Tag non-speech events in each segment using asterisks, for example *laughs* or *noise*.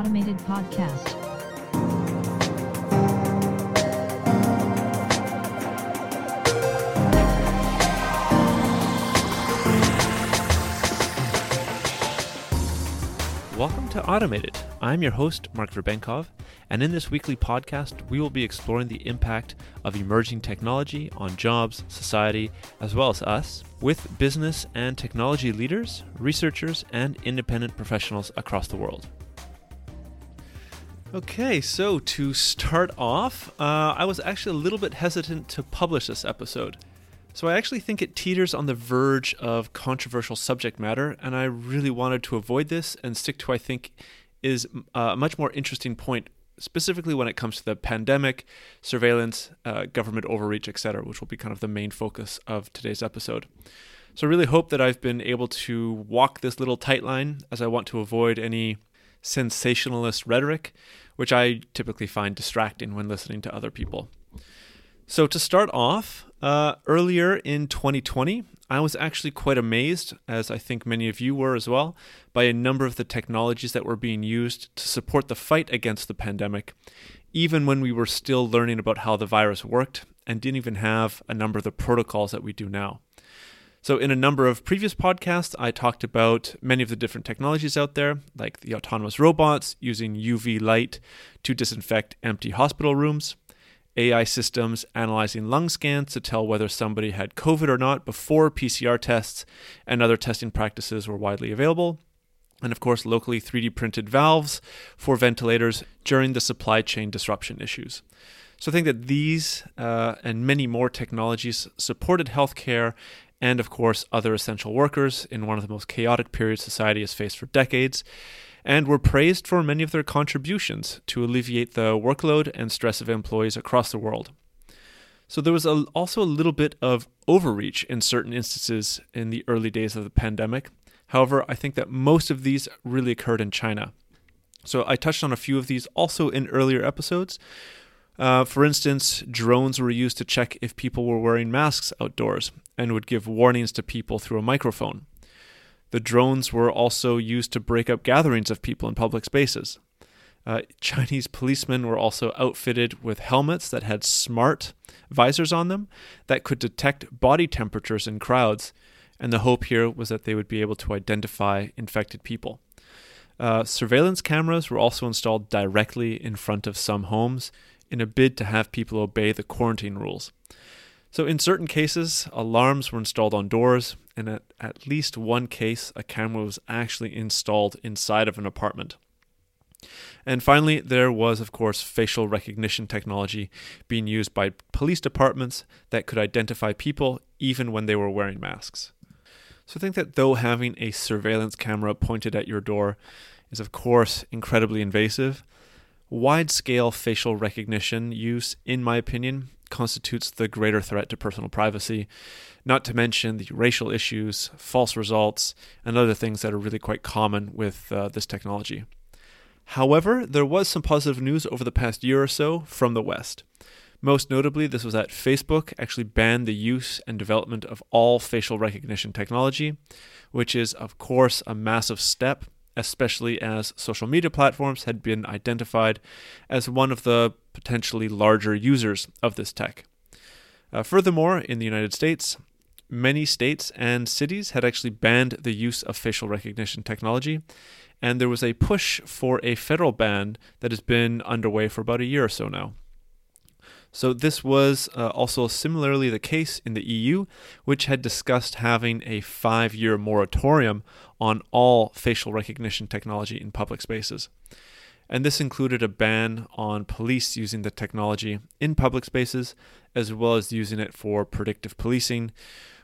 Automated Podcast. Welcome to Automated. I'm your host, Mark Verbenkov, and in this weekly podcast, we will be exploring the impact of emerging technology on jobs, society, as well as us, with business and technology leaders, researchers, and independent professionals across the world. Okay, so to start off, uh, I was actually a little bit hesitant to publish this episode. So I actually think it teeters on the verge of controversial subject matter, and I really wanted to avoid this and stick to, I think, is uh, a much more interesting point, specifically when it comes to the pandemic, surveillance, uh, government overreach, etc., which will be kind of the main focus of today's episode. So I really hope that I've been able to walk this little tight line as I want to avoid any sensationalist rhetoric, which I typically find distracting when listening to other people. So, to start off, uh, earlier in 2020, I was actually quite amazed, as I think many of you were as well, by a number of the technologies that were being used to support the fight against the pandemic, even when we were still learning about how the virus worked and didn't even have a number of the protocols that we do now. So, in a number of previous podcasts, I talked about many of the different technologies out there, like the autonomous robots using UV light to disinfect empty hospital rooms, AI systems analyzing lung scans to tell whether somebody had COVID or not before PCR tests and other testing practices were widely available. And of course, locally 3D printed valves for ventilators during the supply chain disruption issues. So I think that these uh, and many more technologies supported healthcare and, of course, other essential workers in one of the most chaotic periods society has faced for decades and were praised for many of their contributions to alleviate the workload and stress of employees across the world. So there was a, also a little bit of overreach in certain instances in the early days of the pandemic. However, I think that most of these really occurred in China. So I touched on a few of these also in earlier episodes. Uh, for instance, drones were used to check if people were wearing masks outdoors and would give warnings to people through a microphone. The drones were also used to break up gatherings of people in public spaces. Uh, Chinese policemen were also outfitted with helmets that had smart visors on them that could detect body temperatures in crowds, and the hope here was that they would be able to identify infected people. Uh, surveillance cameras were also installed directly in front of some homes in a bid to have people obey the quarantine rules. So, in certain cases, alarms were installed on doors, and at at least one case, a camera was actually installed inside of an apartment. And finally, there was, of course, facial recognition technology being used by police departments that could identify people even when they were wearing masks. So I think that though having a surveillance camera pointed at your door is, of course, incredibly invasive, wide scale facial recognition use, in my opinion, constitutes the greater threat to personal privacy, not to mention the racial issues, false results, and other things that are really quite common with uh, this technology. However, there was some positive news over the past year or so from the West. Most notably, this was that Facebook actually banned the use and development of all facial recognition technology, which is, of course, a massive step especially as social media platforms had been identified as one of the potentially larger users of this tech. Uh, furthermore, in the United States, many states and cities had actually banned the use of facial recognition technology, and there was a push for a federal ban that has been underway for about a year or so now. So, this was uh, also similarly the case in the EU, which had discussed having a five year moratorium on all facial recognition technology in public spaces. And this included a ban on police using the technology in public spaces, as well as using it for predictive policing,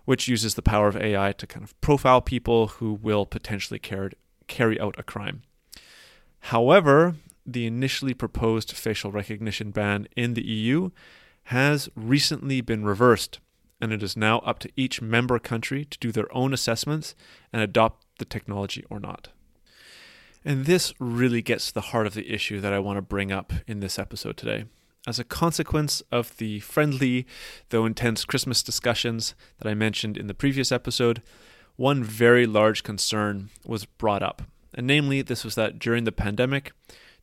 which uses the power of AI to kind of profile people who will potentially carry out a crime. However, the initially proposed facial recognition ban in the EU has recently been reversed, and it is now up to each member country to do their own assessments and adopt the technology or not. And this really gets to the heart of the issue that I want to bring up in this episode today. As a consequence of the friendly, though intense Christmas discussions that I mentioned in the previous episode, one very large concern was brought up. And namely, this was that during the pandemic,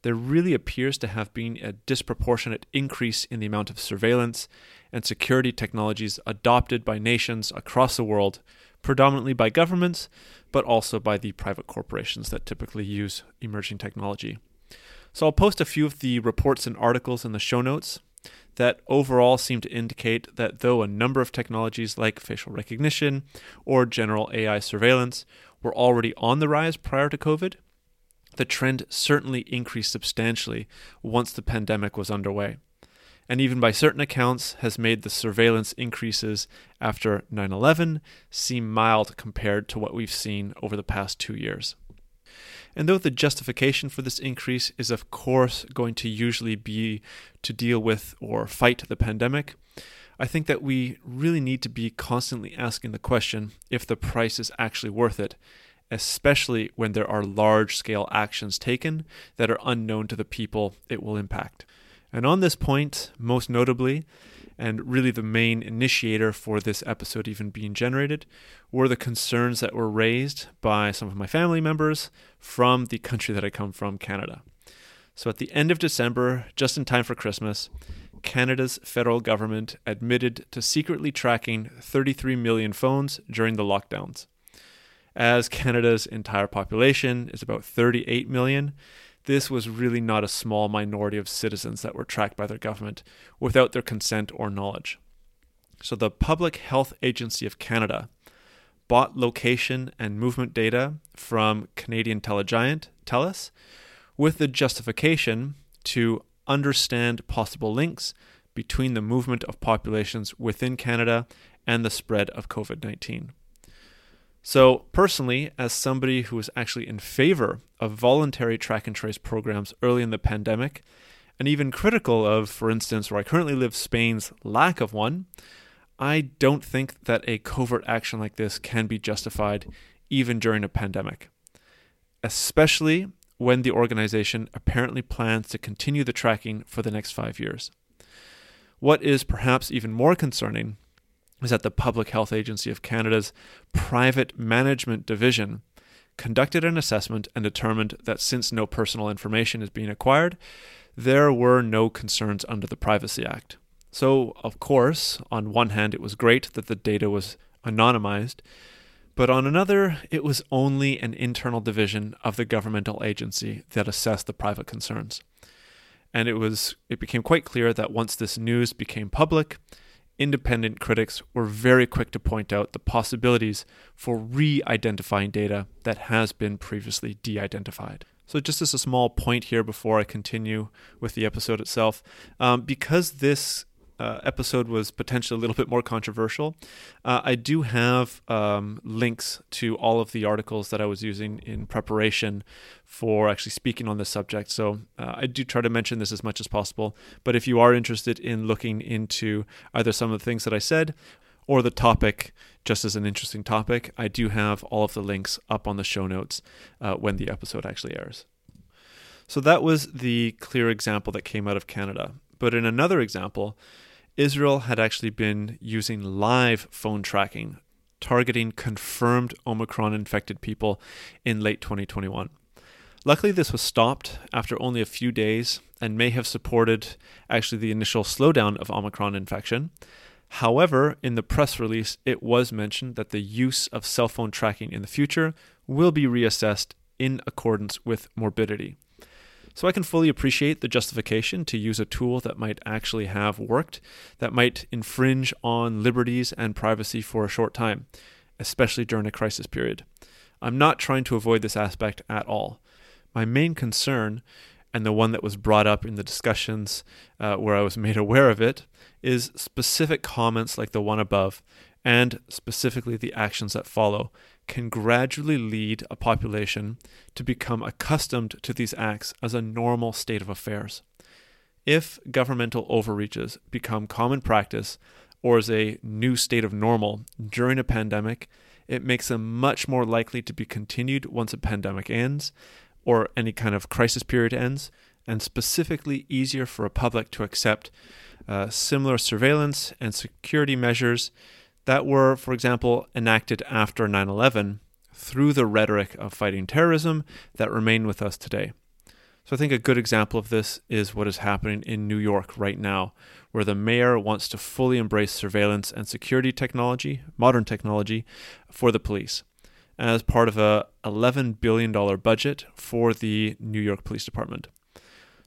there really appears to have been a disproportionate increase in the amount of surveillance and security technologies adopted by nations across the world, predominantly by governments, but also by the private corporations that typically use emerging technology. So I'll post a few of the reports and articles in the show notes that overall seem to indicate that though a number of technologies like facial recognition or general AI surveillance were already on the rise prior to COVID, the trend certainly increased substantially once the pandemic was underway. And even by certain accounts, has made the surveillance increases after 9 11 seem mild compared to what we've seen over the past two years. And though the justification for this increase is, of course, going to usually be to deal with or fight the pandemic, I think that we really need to be constantly asking the question if the price is actually worth it, especially when there are large scale actions taken that are unknown to the people it will impact. And on this point, most notably, and really the main initiator for this episode even being generated were the concerns that were raised by some of my family members from the country that I come from, Canada. So at the end of December, just in time for Christmas, Canada's federal government admitted to secretly tracking 33 million phones during the lockdowns. As Canada's entire population is about 38 million, this was really not a small minority of citizens that were tracked by their government without their consent or knowledge. So the Public Health Agency of Canada bought location and movement data from Canadian telegiant TELUS with the justification to understand possible links between the movement of populations within Canada and the spread of COVID 19. So, personally, as somebody who was actually in favor of voluntary track and trace programs early in the pandemic, and even critical of, for instance, where I currently live, Spain's lack of one, I don't think that a covert action like this can be justified even during a pandemic, especially when the organization apparently plans to continue the tracking for the next five years. What is perhaps even more concerning is that the Public Health Agency of Canada's Privacy Management Division conducted an assessment and determined that since no personal information is being acquired, there were no concerns under the Privacy Act. So, of course, on one hand, it was great that the data was anonymized, but on another, it was only an internal division of the governmental agency that assessed the private concerns. And it was it became quite clear that once this news became public, independent critics were very quick to point out the possibilities for re identifying data that has been previously de identified. So, just as a small point here before I continue with the episode itself, um, because this uh, episode was potentially a little bit more controversial, uh, I do have um, links to all of the articles that I was using in preparation for actually speaking on this subject. So uh, I do try to mention this as much as possible. But if you are interested in looking into either some of the things that I said or the topic just as an interesting topic, I do have all of the links up on the show notes uh, when the episode actually airs. So that was the clear example that came out of Canada. But in another example, Israel had actually been using live phone tracking, targeting confirmed Omicron infected people in late 2021. Luckily, this was stopped after only a few days and may have supported actually the initial slowdown of Omicron infection. However, in the press release, it was mentioned that the use of cell phone tracking in the future will be reassessed in accordance with morbidity. So I can fully appreciate the justification to use a tool that might actually have worked, that might infringe on liberties and privacy for a short time, especially during a crisis period. I'm not trying to avoid this aspect at all. My main concern, and the one that was brought up in the discussions uh, where I was made *laughs* aware of it, is specific comments like the one above, and specifically the actions that follow, can gradually lead a population to become accustomed to these acts as a normal state of affairs. If governmental overreaches become common practice or as a new state of normal during a pandemic, it makes them much more likely to be continued once a pandemic ends or any kind of crisis period ends, and specifically easier for a public to accept uh, similar surveillance and security measures that were, for example, enacted after 9 11 through the rhetoric of fighting terrorism that remain with us today. So I think a good example of this is what is happening in New York right now, where the mayor wants to fully embrace surveillance and security technology, modern technology, for the police as part of a $11 billion budget for the New York Police Department.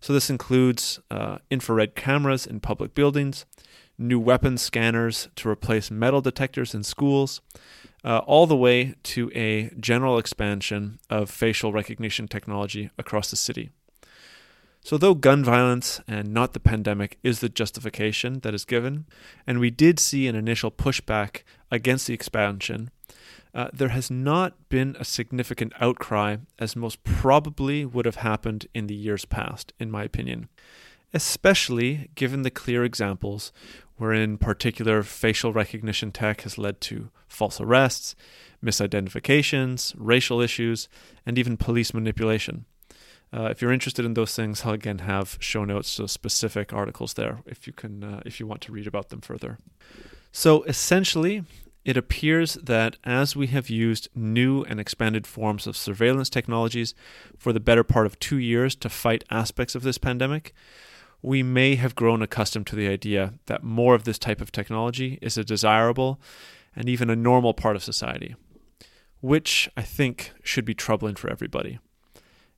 So this includes uh, infrared cameras in public buildings, new weapons scanners to replace metal detectors in schools, uh, all the way to a general expansion of facial recognition technology across the city. So, though gun violence and not the pandemic is the justification that is given, and we did see an initial pushback against the expansion, uh, there has not been a significant outcry as most probably would have happened in the years past, in my opinion, especially given the clear examples wherein particular facial recognition tech has led to false arrests, misidentifications, racial issues, and even police manipulation. Uh, if you're interested in those things, I'll again have show notes to specific articles there if you can, uh, if you want to read about them further. So essentially, it appears that as we have used new and expanded forms of surveillance technologies for the better part of two years to fight aspects of this pandemic, we may have grown accustomed to the idea that more of this type of technology is a desirable and even a normal part of society, which I think should be troubling for everybody.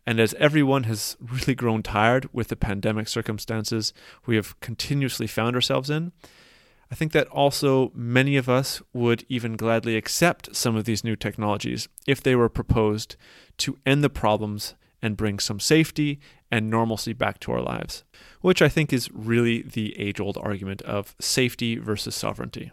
And as everyone has *laughs* really grown tired with the pandemic circumstances we have continuously found ourselves in, I think that also many of us would even gladly accept some of these new technologies if they were proposed to end the problems and bring some safety and normalcy back to our lives, which I think is really the age old argument of safety versus sovereignty.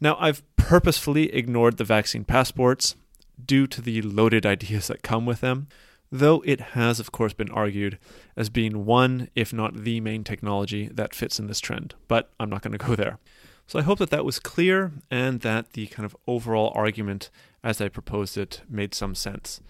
Now, I've purposefully ignored the vaccine passports due to the loaded ideas that come with them, though it has, of course, been argued as being one, if not the main technology that fits in this trend. But I'm not going to go there. So I hope that that was clear and that the kind of overall argument as I proposed it made some sense.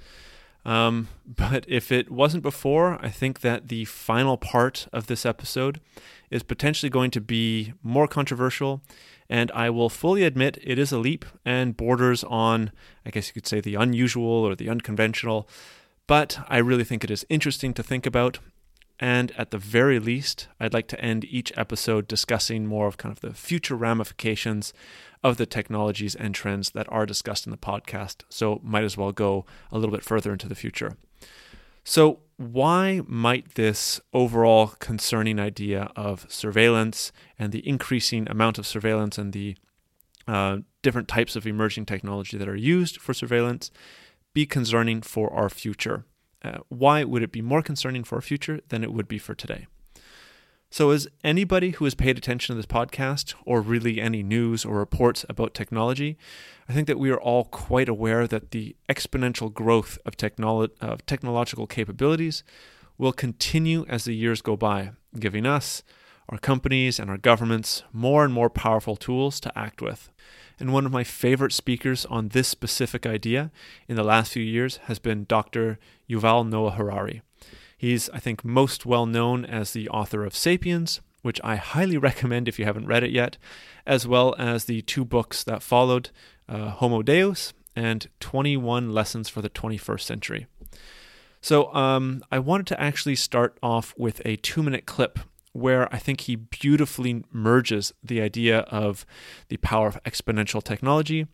Um, but if it wasn't before, I think that the final part of this episode is potentially going to be more controversial. And I will fully admit it is a leap and borders on, I guess you could say, the unusual or the unconventional. But I really think it is interesting to think about. And at the very least, I'd like to end each episode discussing more of kind of the future ramifications of the technologies and trends that are discussed in the podcast. So, might as well go a little bit further into the future. So, why might this overall concerning idea of surveillance and the increasing amount of surveillance and the uh, different types of emerging technology that are used for surveillance be concerning for our future? Uh, why would it be more concerning for our future than it would be for today? So, as anybody who has paid attention to this podcast, or really any news or reports about technology, I think that we are all quite aware that the exponential growth of, technolo- of technological capabilities will continue as the years go by, giving us, our companies, and our governments more and more powerful tools to act with. And one of my favorite speakers on this specific idea in the last few years has been Dr. Yuval Noah Harari. He's, I think, most well known as the author of Sapiens, which I highly *laughs* recommend if you haven't read it yet, as well as the two books that followed uh, Homo Deus and 21 Lessons for the 21st Century. So um, I wanted to actually start off with a two minute clip where I think he beautifully merges the idea of the power of exponential technology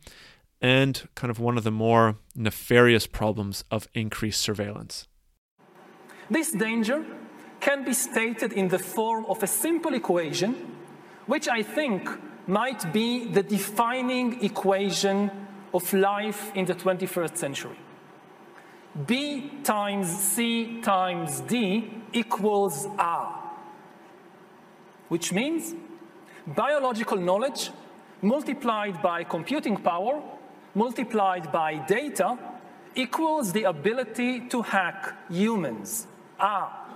and kind of one of the more nefarious problems of increased surveillance. This danger can be stated in the form of a simple equation, which I think might be the defining equation of life in the 21st century. B times C times D equals R, which means biological knowledge multiplied by computing power multiplied by data equals the ability to hack humans. Ah.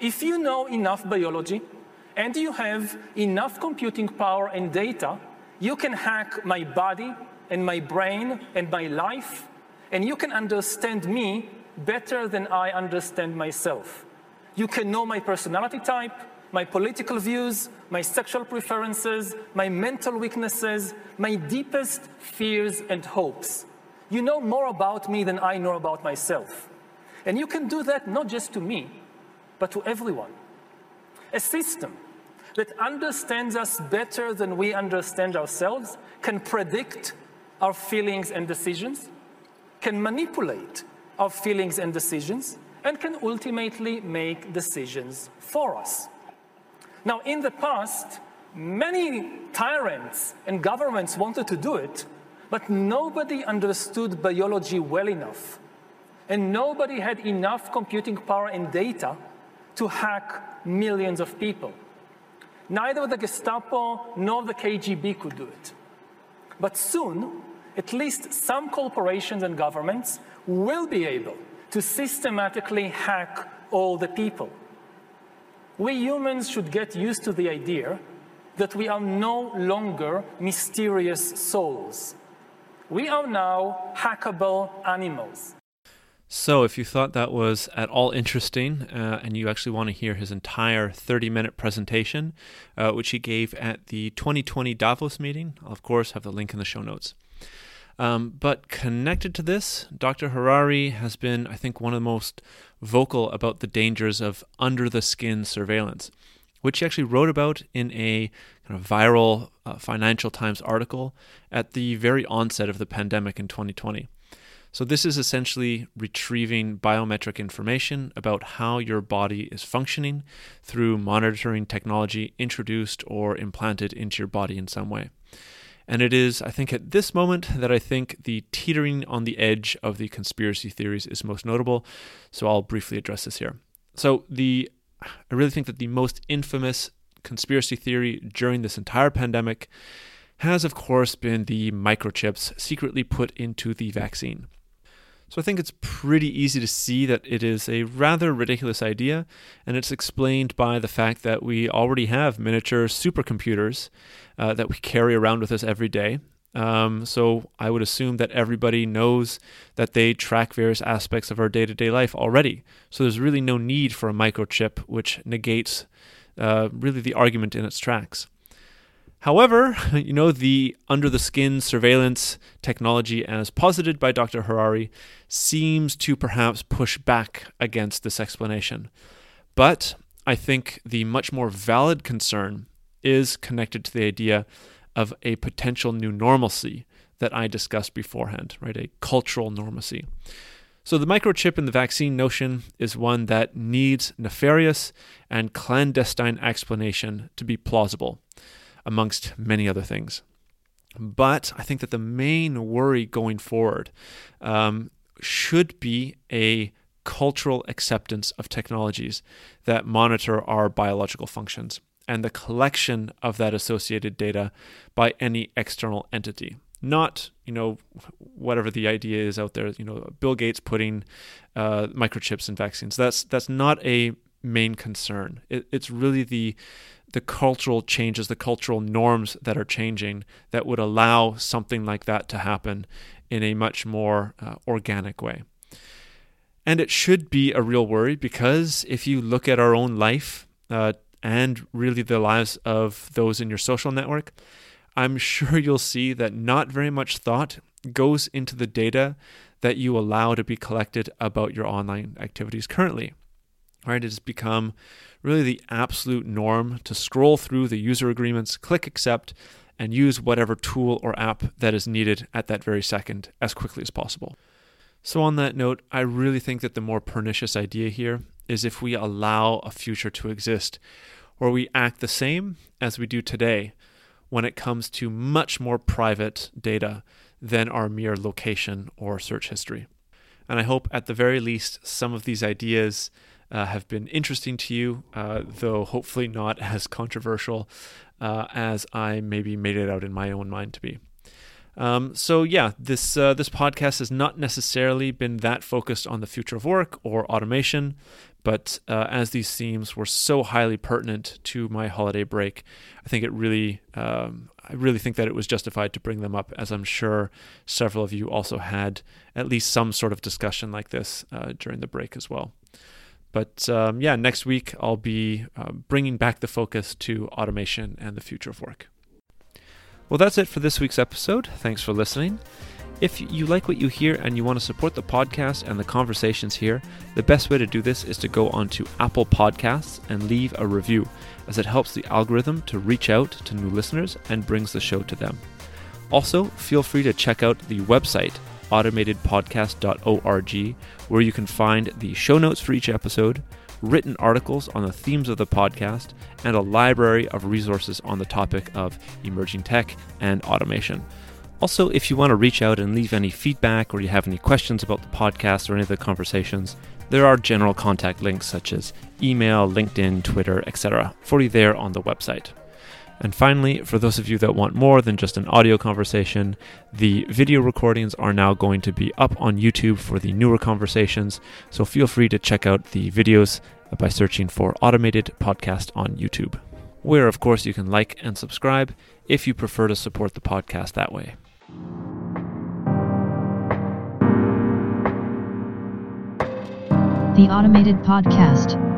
If you know enough biology and you have enough computing power and data, you can hack my body and my brain and my life, and you can understand me better than I understand myself. You can know my personality type, my political views, my sexual preferences, my mental weaknesses, my deepest fears and hopes. You know more about me than I know about myself. And you can do that not just to me, but to everyone. A system that understands us better than we understand ourselves can predict our feelings and decisions, can manipulate our feelings and decisions, and can ultimately make decisions for us. Now, in the past, many tyrants and governments wanted to do it, but nobody understood biology well enough. And nobody had enough computing power and data to hack millions of people. Neither the Gestapo nor the KGB could do it. But soon, at least some corporations and governments will be able to systematically hack all the people. We humans should get used to the idea that we are no longer mysterious souls. We are now hackable animals. So, if you thought that was at all interesting uh, and you actually want to hear his entire 30 minute presentation, uh, which he gave at the 2020 Davos meeting, I'll of course have the link in the show notes. Um, but connected to this, Dr. Harari has been, I think, one of the most vocal about the dangers of under the skin surveillance, which he actually wrote about in a kind of viral uh, Financial Times article at the very onset of the pandemic in 2020. So, this is essentially retrieving biometric information about how your body is functioning through monitoring technology introduced or implanted into your body in some way. And it is, I think, at this moment that I think the teetering on the edge of the conspiracy theories is most notable. So I'll briefly address this here. So the I really think that the most infamous conspiracy theory during this entire pandemic has, of course, been the microchips secretly put into the vaccine. So I think it's pretty easy to see that it is a rather ridiculous idea, and it's explained by the fact that we already have miniature supercomputers uh, that we carry around with us every day. Um, so I would assume that everybody knows that they track various aspects of our day to day life already. So there's really no need for a microchip, which negates uh, really the argument in its tracks. However, *laughs* you know, the under the skin surveillance technology, as posited by Dr. Harari, seems to perhaps push back against this explanation. But I think the much more valid concern is connected to the idea of a potential new normalcy that I discussed beforehand, right? A cultural normacy. So, the microchip in the vaccine notion is one that needs nefarious and clandestine explanation to be plausible amongst many other things. But I think that the main worry going forward um, should be a cultural acceptance of technologies that monitor our biological functions and the collection of that associated data by any external entity not you know whatever the idea is out there you know bill gates putting uh, microchips in vaccines that's that's not a main concern it, it's really the the cultural changes, the cultural norms that are changing that would allow something like that to happen in a much more uh, organic way. And it should be a real worry because if you look at our own life uh, and really the lives of those in your social network, I'm *laughs* sure you'll see that not very much thought goes into the data that you allow to be collected about your online activities currently. Right? It has become really the absolute norm to scroll through the user agreements, click accept, and use whatever tool or app that is needed at that very second as quickly as possible. So, on that note, I really think that the more pernicious idea here is if we allow a future to exist where we act the same as we do today when it comes to much more private data than our mere location or search history. And I hope at the very least some of these ideas uh, have been interesting to you, uh, though hopefully not *laughs* as controversial uh, as I maybe made it out in my own mind to be. Um, so yeah, this uh, this podcast has not necessarily been that focused on the future of work or automation, but uh, as these themes were so highly pertinent to my holiday break, I think it really um, I really think that it was justified to bring them up, as I'm sure several of you also had at least some sort of discussion like this uh, during the break as well. But um, yeah, next week I'll be uh, bringing back the focus to automation and the future of work. Well, that's it for this week's episode. Thanks for listening. If you like what you hear and you want to support the podcast and the conversations here, the best way to do this is to go onto Apple Podcasts and leave a review, as it helps the algorithm to reach out to new listeners and brings the show to them. Also, feel free to check out the website, automatedpodcast.org, where you can find the show notes for each episode, written articles on the themes of the podcast, and a library of resources on the topic of emerging tech and automation. Also, if you want to reach out and leave any feedback or you have any questions about the podcast or any of the conversations, there are general contact links such as email, LinkedIn, Twitter, etc. for you there on the website. And finally, for those of you that want more than just an audio conversation, the video recordings are now going to be up on YouTube for the newer conversations. So feel free to check out the videos by searching for Automated Podcast on YouTube, where, of course, you can like and subscribe if you prefer to support the podcast that way. The Automated Podcast.